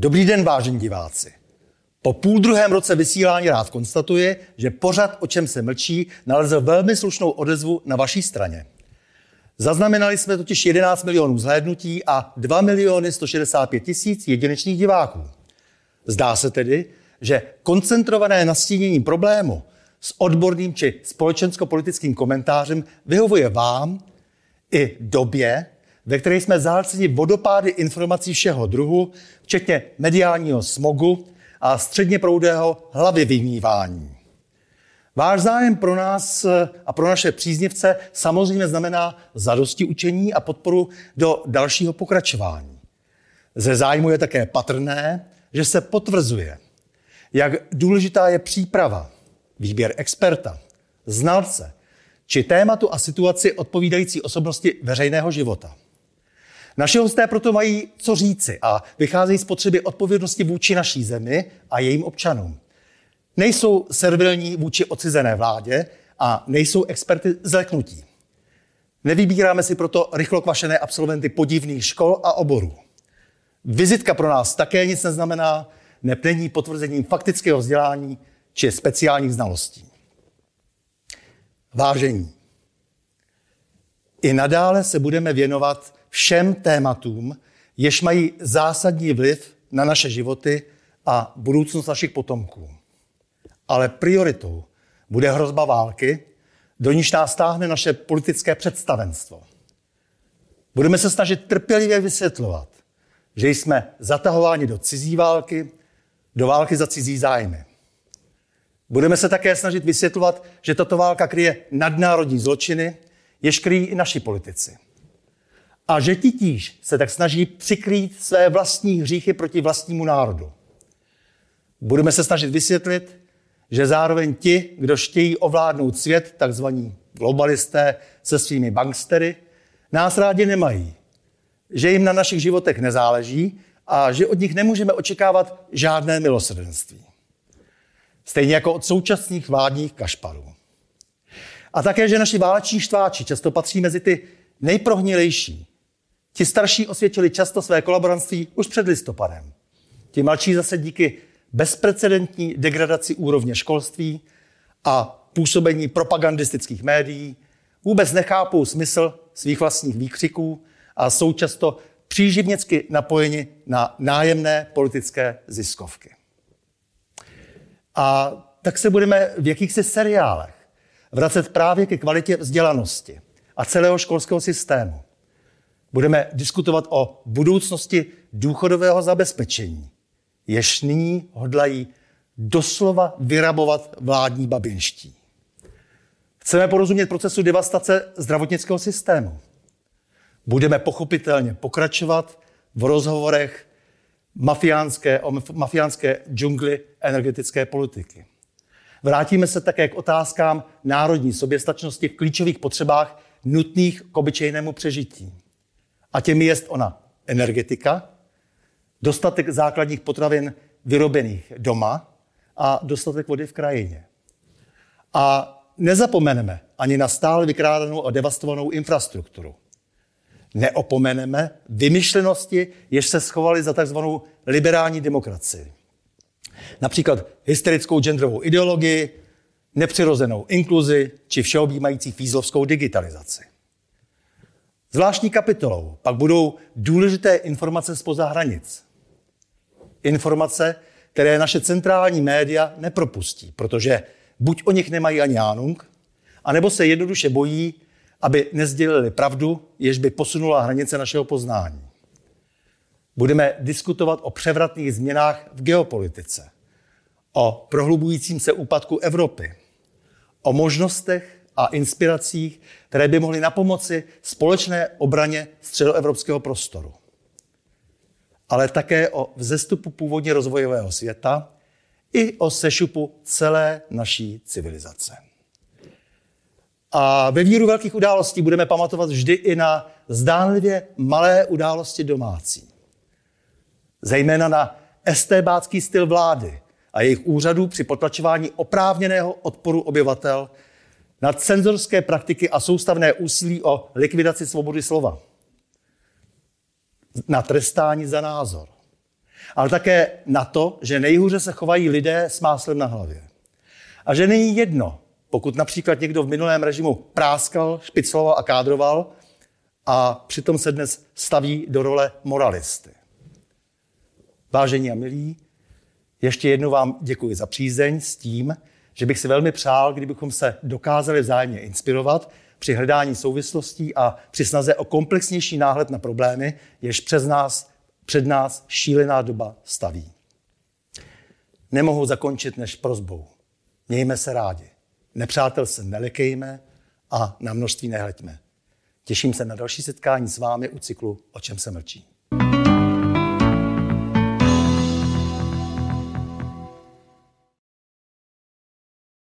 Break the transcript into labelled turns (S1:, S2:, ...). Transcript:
S1: Dobrý den, vážení diváci. Po půl druhém roce vysílání rád konstatuje, že pořad, o čem se mlčí, nalezl velmi slušnou odezvu na vaší straně. Zaznamenali jsme totiž 11 milionů zhlédnutí a 2 miliony 165 tisíc jedinečných diváků. Zdá se tedy, že koncentrované nastínění problému s odborným či společensko-politickým komentářem vyhovuje vám i době, ve které jsme zahlceni vodopády informací všeho druhu, včetně mediálního smogu a středně proudého hlavy vymývání. Váš zájem pro nás a pro naše příznivce samozřejmě znamená zadosti učení a podporu do dalšího pokračování. Ze zájmu je také patrné, že se potvrzuje, jak důležitá je příprava, výběr experta, znalce či tématu a situaci odpovídající osobnosti veřejného života. Naši hosté proto mají co říci a vycházejí z potřeby odpovědnosti vůči naší zemi a jejím občanům. Nejsou servilní vůči odcizené vládě a nejsou experty zleknutí. Nevybíráme si proto rychlokvašené absolventy podivných škol a oborů. Vizitka pro nás také nic neznamená, není potvrzením faktického vzdělání či speciálních znalostí. Vážení, i nadále se budeme věnovat všem tématům, jež mají zásadní vliv na naše životy a budoucnost našich potomků. Ale prioritou bude hrozba války, do níž nás stáhne naše politické představenstvo. Budeme se snažit trpělivě vysvětlovat, že jsme zatahováni do cizí války, do války za cizí zájmy. Budeme se také snažit vysvětlovat, že tato válka kryje nadnárodní zločiny, jež kryjí i naši politici. A že titíž se tak snaží přikrýt své vlastní hříchy proti vlastnímu národu. Budeme se snažit vysvětlit, že zároveň ti, kdo chtějí ovládnout svět, takzvaní globalisté se svými bankstery, nás rádi nemají. Že jim na našich životech nezáleží a že od nich nemůžeme očekávat žádné milosrdenství. Stejně jako od současných vládních kašparů. A také, že naši váleční štváči často patří mezi ty nejprohnilejší. Ti starší osvědčili často své kolaborantství už před listopadem. Ti mladší zase díky bezprecedentní degradaci úrovně školství a působení propagandistických médií vůbec nechápou smysl svých vlastních výkřiků a jsou často příživněcky napojeni na nájemné politické ziskovky. A tak se budeme v jakýchsi seriálech vracet právě ke kvalitě vzdělanosti a celého školského systému. Budeme diskutovat o budoucnosti důchodového zabezpečení, jež nyní hodlají doslova vyrabovat vládní babinští. Chceme porozumět procesu devastace zdravotnického systému. Budeme pochopitelně pokračovat v rozhovorech mafiánské, o mafiánské džungli energetické politiky. Vrátíme se také k otázkám národní soběstačnosti v klíčových potřebách nutných k obyčejnému přežití. A těmi jest ona energetika, dostatek základních potravin vyrobených doma a dostatek vody v krajině. A nezapomeneme ani na stále vykrádanou a devastovanou infrastrukturu. Neopomeneme vymyšlenosti, jež se schovaly za takzvanou liberální demokracii. Například hysterickou genderovou ideologii, nepřirozenou inkluzi či všeobjímající fízlovskou digitalizaci. Zvláštní kapitolou pak budou důležité informace spoza hranic. Informace, které naše centrální média nepropustí, protože buď o nich nemají ani ánung, anebo se jednoduše bojí, aby nezdělili pravdu, jež by posunula hranice našeho poznání. Budeme diskutovat o převratných změnách v geopolitice, o prohlubujícím se úpadku Evropy, o možnostech a inspiracích, které by mohly napomoci společné obraně středoevropského prostoru. Ale také o vzestupu původně rozvojového světa i o sešupu celé naší civilizace. A ve víru velkých událostí budeme pamatovat vždy i na zdánlivě malé události domácí. Zejména na estébácký styl vlády a jejich úřadů při potlačování oprávněného odporu obyvatel na cenzorské praktiky a soustavné úsilí o likvidaci svobody slova. Na trestání za názor. ale také na to, že nejhůře se chovají lidé s máslem na hlavě. A že není jedno, pokud například někdo v minulém režimu práskal, špicloval a kádroval a přitom se dnes staví do role moralisty. Vážení a milí, ještě jednou vám děkuji za přízeň s tím, že bych si velmi přál, kdybychom se dokázali vzájemně inspirovat při hledání souvislostí a při snaze o komplexnější náhled na problémy, jež přes nás, před nás šílená doba staví. Nemohu zakončit než prozbou. Mějme se rádi. Nepřátel se nelekejme a na množství nehleďme. Těším se na další setkání s vámi u cyklu O čem se mlčí.